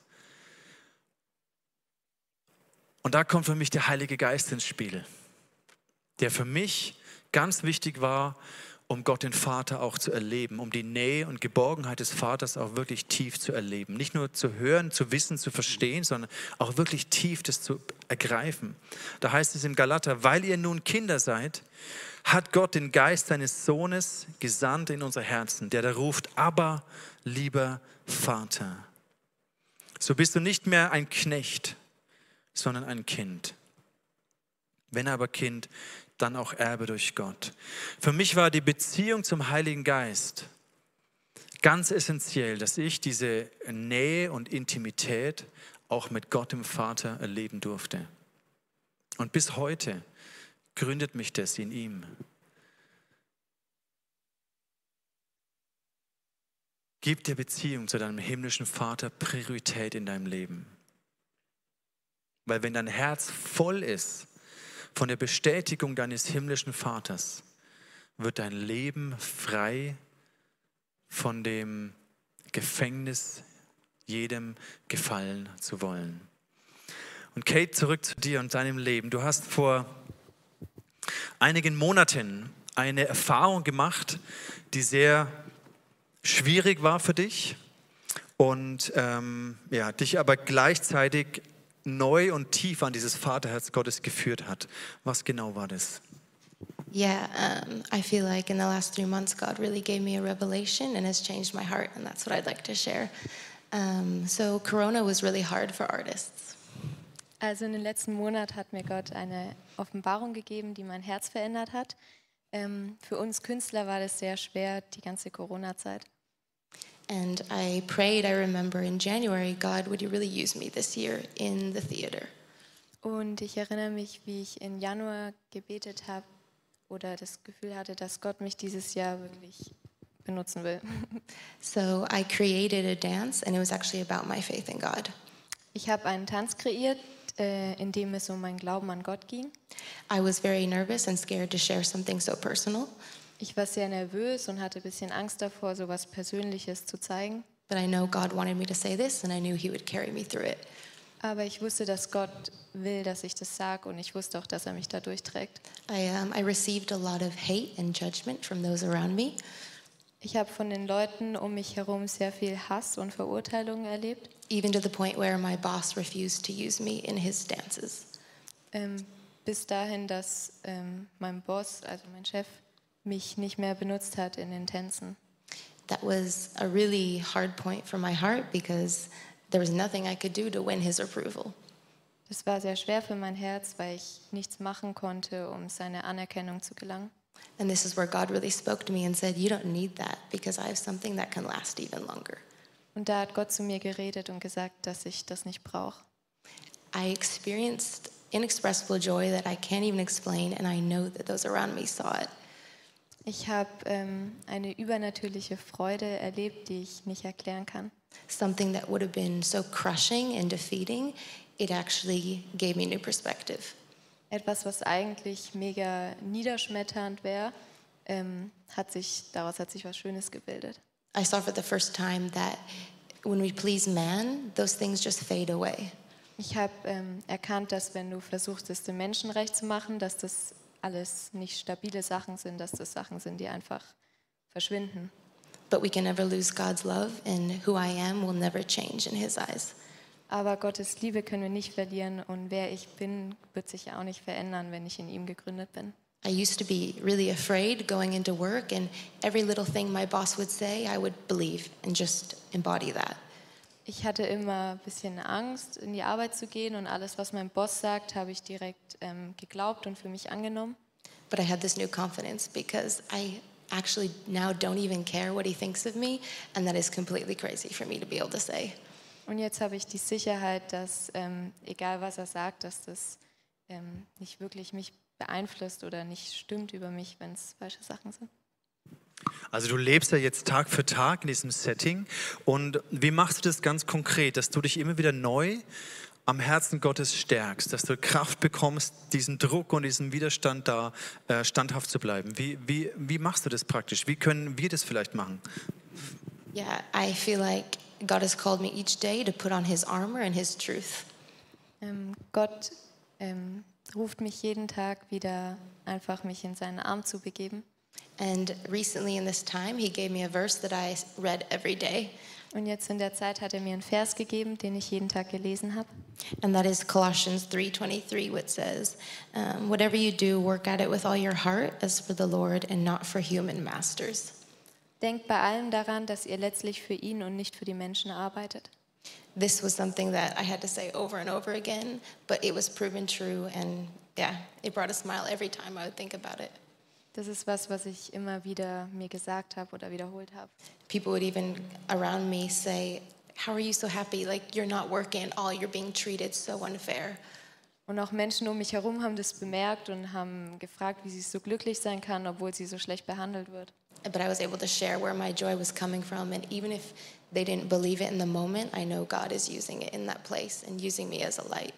[SPEAKER 1] Und da kommt für mich der Heilige Geist ins Spiel, der für mich ganz wichtig war, um Gott den Vater auch zu erleben, um die Nähe und Geborgenheit des Vaters auch wirklich tief zu erleben. Nicht nur zu hören, zu wissen, zu verstehen, sondern auch wirklich tief das zu ergreifen. Da heißt es im Galater, weil ihr nun Kinder seid, hat Gott den Geist seines Sohnes gesandt in unser Herzen, der da ruft, aber lieber Vater. So bist du nicht mehr ein Knecht, sondern ein Kind. Wenn aber Kind, dann auch Erbe durch Gott. Für mich war die Beziehung zum Heiligen Geist ganz essentiell, dass ich diese Nähe und Intimität auch mit Gott dem Vater erleben durfte. Und bis heute gründet mich das in ihm. Gib der Beziehung zu deinem himmlischen Vater Priorität in deinem Leben. Weil wenn dein Herz voll ist von der Bestätigung deines himmlischen Vaters wird dein Leben frei von dem Gefängnis, jedem gefallen zu wollen. Und Kate, zurück zu dir und deinem Leben. Du hast vor einigen Monaten eine Erfahrung gemacht, die sehr schwierig war für dich und ähm, ja, dich aber gleichzeitig neu und tief an dieses Vaterherz Gottes geführt hat. Was genau war das?
[SPEAKER 2] Yeah, um, I feel like in the last three months, God really gave me a revelation and has changed my heart, and that's what I'd like to share. Um, so, Corona was really hard for artists.
[SPEAKER 3] Also in den letzten Monaten hat mir Gott eine Offenbarung gegeben, die mein Herz verändert hat. Ähm, für uns Künstler war das sehr schwer, die ganze Corona-Zeit.
[SPEAKER 2] And I prayed, I remember in January, God, would you really use me this year in the theater?
[SPEAKER 3] Und ich erinnere mich, wie ich im Januar gebetet habe oder das Gefühl hatte, dass Gott mich dieses Jahr wirklich benutzen will.
[SPEAKER 2] So I created a dance and it was actually about my faith in God.
[SPEAKER 3] Ich habe einen Tanz kreiert, äh, in dem es um meinen Glauben an Gott ging.
[SPEAKER 2] I was very nervous and scared to share something so personal.
[SPEAKER 3] Ich war sehr nervös und hatte ein bisschen Angst davor, so etwas Persönliches zu zeigen.
[SPEAKER 2] But I know God wanted me to say this and I knew He would carry me through it.
[SPEAKER 3] Aber ich wusste, dass Gott will, dass ich das sage und ich wusste auch, dass er mich da durchträgt.
[SPEAKER 2] I, um, I received a lot of hate and judgment from those around me.
[SPEAKER 3] Ich habe von den Leuten um mich herum sehr viel Hass und Verurteilung erlebt.
[SPEAKER 2] even to the point where my boss refused to use me in his dances.
[SPEAKER 3] Ähm, bis dahin, dass ähm, mein Boss, also mein Chef, mich nicht mehr benutzt hat in den Tänzen.
[SPEAKER 2] That was a really hard point for my heart because there was nothing I could do to win his approval.
[SPEAKER 3] Das war sehr schwer für mein Herz, weil ich nichts machen konnte, um seine Anerkennung zu gelangen.
[SPEAKER 2] And this is where God really spoke to me and said, You don't need that because I have something that can last even longer.
[SPEAKER 3] Und da hat Gott zu mir geredet und gesagt, dass ich das nicht brauche.
[SPEAKER 2] I experienced inexpressible joy that I can't even explain, and I know that those around me saw it.
[SPEAKER 3] Ich habe ähm, eine übernatürliche Freude erlebt, die ich nicht erklären kann.
[SPEAKER 2] Something that would have been so crushing and defeating, it actually gave me new perspective.
[SPEAKER 3] Etwas, was eigentlich mega niederschmetternd wäre, ähm, hat sich, daraus hat sich was Schönes gebildet.
[SPEAKER 2] I saw for the first time that when we please man, those things just fade away.
[SPEAKER 3] Ich habe ähm, erkannt, dass wenn du versuchst, es dem Menschen recht zu machen, dass das alles nicht stabile Sachen sind, dass das Sachen sind, die einfach verschwinden.
[SPEAKER 2] But we can never lose God's love, and who I am will never change in His eyes.
[SPEAKER 3] Aber Gottes Liebe können wir nicht verlieren und wer ich bin, wird sich auch nicht verändern, wenn ich in ihm gegründet bin.
[SPEAKER 2] I used to be really afraid going into work, and every little thing my boss would say, I would believe and just embody that.
[SPEAKER 3] Ich hatte immer ein bisschen Angst, in die Arbeit zu gehen und alles, was mein Boss sagt, habe ich direkt ähm, geglaubt und für mich angenommen.
[SPEAKER 2] But I had this new confidence because I actually now don't even care what he thinks of me, and that is completely crazy for me to be able to say.
[SPEAKER 3] Und jetzt habe ich die Sicherheit, dass ähm, egal was er sagt, dass das ähm, nicht wirklich mich beeinflusst oder nicht stimmt über mich, wenn es falsche Sachen sind.
[SPEAKER 1] Also du lebst ja jetzt Tag für Tag in diesem Setting und wie machst du das ganz konkret, dass du dich immer wieder neu am Herzen Gottes stärkst, dass du Kraft bekommst, diesen Druck und diesen Widerstand da äh, standhaft zu bleiben. Wie, wie, wie machst du das praktisch? Wie können wir das vielleicht machen?
[SPEAKER 2] Yeah, I feel like God has called me each day to put on his armor and his truth.
[SPEAKER 3] Ähm, Gott ähm, ruft mich jeden Tag wieder einfach, mich in seinen Arm zu begeben.
[SPEAKER 2] And recently in this time, he gave me a verse that I read every day,
[SPEAKER 3] Und jetzt in der Zeit hat er mir einen Vers gegeben, den ich jeden Tag gelesen habe.
[SPEAKER 2] and that is Colossians 3:23, which says, um, "Whatever you do, work at it with all your heart, as for the Lord and not for human masters."
[SPEAKER 3] Denkt bei allem daran, dass ihr letztlich für ihn und nicht für die Menschen arbeitet.
[SPEAKER 2] This was something that I had to say over and over again, but it was proven true, and yeah, it brought a smile every time I would think about it.
[SPEAKER 3] Das ist was, was ich immer wieder mir gesagt habe oder wiederholt habe.
[SPEAKER 2] People would even around me say, "How are you so happy? Like you're not working at all. You're being treated so unfair."
[SPEAKER 3] Und auch Menschen um mich herum haben das bemerkt und haben gefragt, wie sie so glücklich sein kann, obwohl sie so schlecht behandelt wird.
[SPEAKER 2] But I was able to share where my joy was coming from, and even if they didn't believe it in the moment, I know God is using it in that place and using me as a light.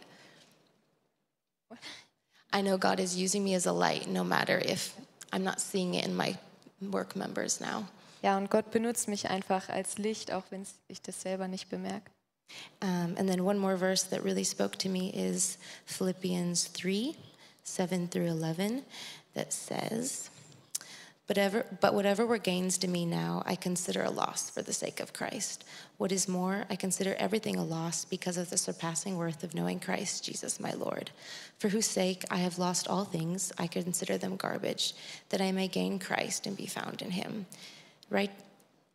[SPEAKER 2] I know God is using me as a light, no matter if I'm not seeing it in my work members now.
[SPEAKER 3] Ja, und Gott benutzt mich einfach als Licht, auch wenn ich das selber nicht bemerke.
[SPEAKER 2] Um, and then one more verse that really spoke to me is Philippians 3 7 through 11, that says, but, but whatever were gains to me now, I consider a loss for the sake of Christ. What is more, I consider everything a loss because of the surpassing worth of knowing Christ Jesus my Lord, for whose sake I have lost all things. I consider them garbage, that I may gain Christ and be found in him. Right?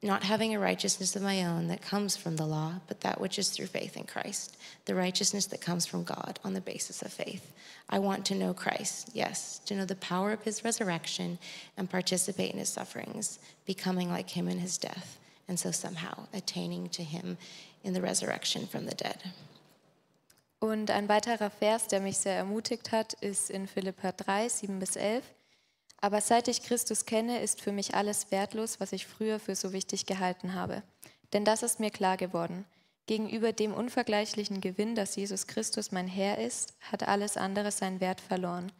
[SPEAKER 2] Not having a righteousness of my own that comes from the law, but that which is through faith in Christ, the righteousness that comes from God on the basis of faith. I want to know Christ, yes, to know the power of his resurrection and participate in his sufferings, becoming like him in his death, and so somehow attaining to him in the resurrection from the dead.
[SPEAKER 3] Und ein weiterer Vers, der mich sehr ermutigt hat, ist in Philippa 3, 7 bis 11. Aber seit ich Christus kenne, ist für mich alles wertlos, was ich früher für so wichtig gehalten habe. Denn das ist mir klar geworden. Gegenüber dem unvergleichlichen Gewinn, dass Jesus Christus mein Herr ist, hat alles andere seinen Wert verloren.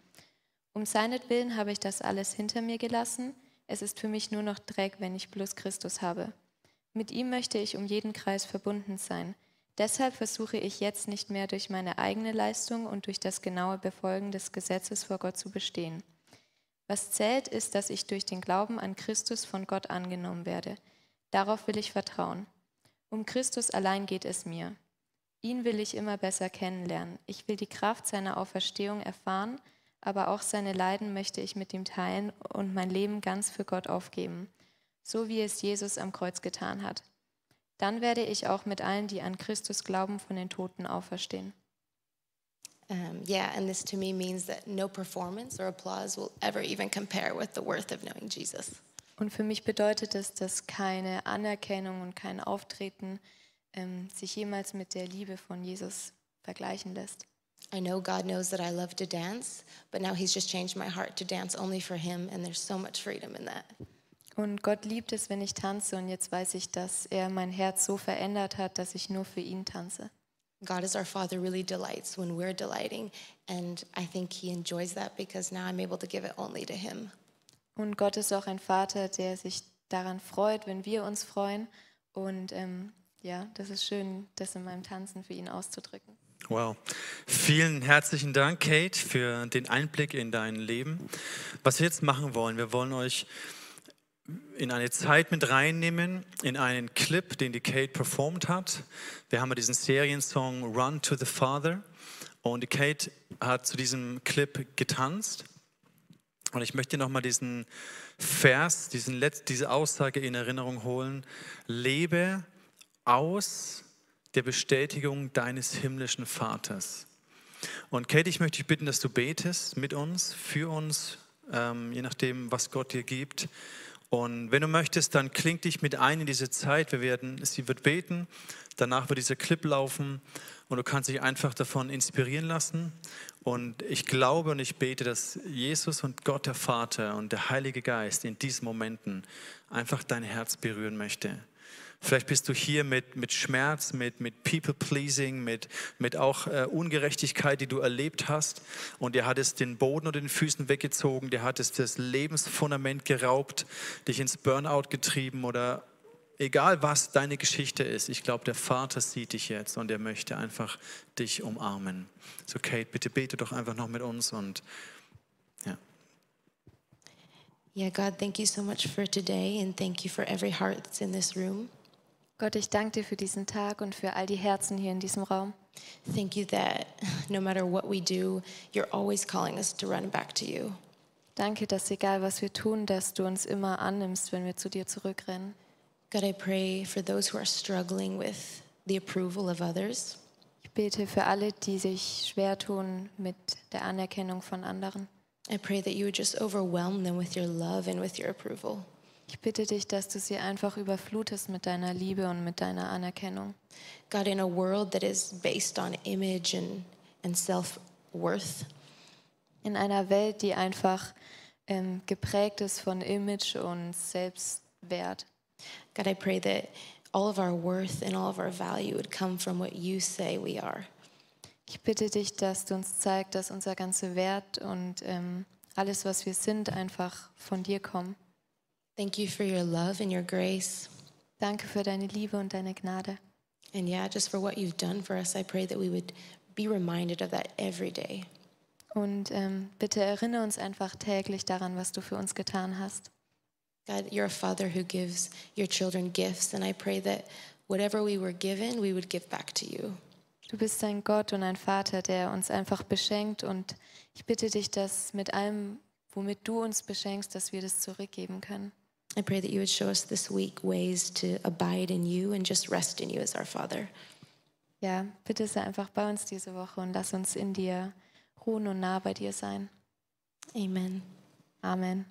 [SPEAKER 3] Um seinetwillen habe ich das alles hinter mir gelassen. Es ist für mich nur noch Dreck, wenn ich bloß Christus habe. Mit ihm möchte ich um jeden Kreis verbunden sein. Deshalb versuche ich jetzt nicht mehr durch meine eigene Leistung und durch das genaue Befolgen des Gesetzes vor Gott zu bestehen. Was zählt, ist, dass ich durch den Glauben an Christus von Gott angenommen werde. Darauf will ich vertrauen. Um Christus allein geht es mir. Ihn will ich immer besser kennenlernen. Ich will die Kraft seiner Auferstehung erfahren, aber auch seine Leiden möchte ich mit ihm teilen und mein Leben ganz für Gott aufgeben, so wie es Jesus am Kreuz getan hat. Dann werde ich auch mit allen, die an Christus glauben, von den Toten auferstehen.
[SPEAKER 2] Um, yeah, and this to me means that no performance or applause will ever even compare with the worth of knowing Jesus.
[SPEAKER 3] Und für mich bedeutet es, dass keine Anerkennung und kein Auftreten ähm, sich jemals mit der Liebe von Jesus vergleichen lässt.
[SPEAKER 2] I know God knows that I love to dance, but now He's just changed my heart to dance only for Him, and there's so much freedom in that.
[SPEAKER 3] Und Gott liebt es, wenn ich tanze und jetzt weiß ich, dass er mein Herz so verändert hat, dass ich nur für ihn tanze.
[SPEAKER 2] God as our Father really delights when we're delighting, and I think He enjoys that because now I'm able to give it only to Him.
[SPEAKER 3] Und Gott ist auch ein Vater, der sich daran freut, wenn wir uns freuen. Und ähm, ja, das ist schön, das in meinem Tanzen für ihn auszudrücken.
[SPEAKER 1] Wow. Vielen herzlichen Dank, Kate, für den Einblick in dein Leben. Was wir jetzt machen wollen, wir wollen euch in eine Zeit mit reinnehmen, in einen Clip, den die Kate performt hat. Wir haben diesen Seriensong Run to the Father und die Kate hat zu diesem Clip getanzt. Und ich möchte nochmal diesen Vers, diesen Letz-, diese Aussage in Erinnerung holen. Lebe aus der Bestätigung deines himmlischen Vaters. Und Kate, ich möchte dich bitten, dass du betest mit uns, für uns, ähm, je nachdem, was Gott dir gibt. Und wenn du möchtest, dann kling dich mit ein in diese Zeit. Wir werden, sie wird beten, danach wird dieser Clip laufen und du kannst dich einfach davon inspirieren lassen. Und ich glaube und ich bete, dass Jesus und Gott der Vater und der Heilige Geist in diesen Momenten einfach dein Herz berühren möchte. Vielleicht bist du hier mit, mit Schmerz, mit, mit People-Pleasing, mit, mit auch äh, Ungerechtigkeit, die du erlebt hast. Und dir hat es den Boden unter den Füßen weggezogen, dir hat es das Lebensfundament geraubt, dich ins Burnout getrieben oder egal was deine Geschichte ist. Ich glaube, der Vater sieht dich jetzt und er möchte einfach dich umarmen. So, Kate, bitte bete doch einfach noch mit uns und ja.
[SPEAKER 2] Yeah, God, thank you so much for today and thank you for every heart that's in this room.
[SPEAKER 3] Gott, ich danke dir für diesen Tag und für all die Herzen hier in diesem Raum.
[SPEAKER 2] Thank you that no matter what we do, you're always calling us to run back to you.
[SPEAKER 3] Danke, dass egal was wir tun, dass du uns immer annimmst, wenn wir zu dir zurückrennen.
[SPEAKER 2] God, I pray for those who are struggling with the approval of others.
[SPEAKER 3] Ich bete für alle, die sich schwer tun mit der Anerkennung von anderen.
[SPEAKER 2] I pray that you would just overwhelm them with your love and with your approval.
[SPEAKER 3] Ich bitte dich, dass du sie einfach überflutest mit deiner Liebe und mit deiner Anerkennung.
[SPEAKER 2] God, in a world that is based on image and, and self worth,
[SPEAKER 3] In einer Welt, die einfach ähm, geprägt ist von Image und Selbstwert.
[SPEAKER 2] God, I pray that all of our worth and all of our value would come from what you say we are.
[SPEAKER 3] Ich bitte dich, dass du uns zeigst, dass unser ganzer Wert und ähm, alles, was wir sind, einfach von dir kommen.
[SPEAKER 2] Thank you for your love and your grace.
[SPEAKER 3] Danke für deine Liebe und deine Gnade.
[SPEAKER 2] And yeah, just for what you've done for us, I pray that we would be reminded of that every day.
[SPEAKER 3] Und ähm, bitte erinnere uns einfach täglich daran, was du für uns getan hast.
[SPEAKER 2] God, you're a father who gives your children gifts, and I pray that whatever we were given, we would give back to you.
[SPEAKER 3] Du bist ein Gott und ein Vater, der uns einfach beschenkt. Und ich bitte dich, dass mit allem, womit du uns beschenkst, dass wir das zurückgeben können.
[SPEAKER 2] I pray that you would show us this week ways to abide in you and just rest in you as our Father.
[SPEAKER 3] Ja, bitte sei einfach bei uns diese Woche und lass uns in dir ruhen und nah bei dir sein.
[SPEAKER 2] Amen.
[SPEAKER 3] Amen.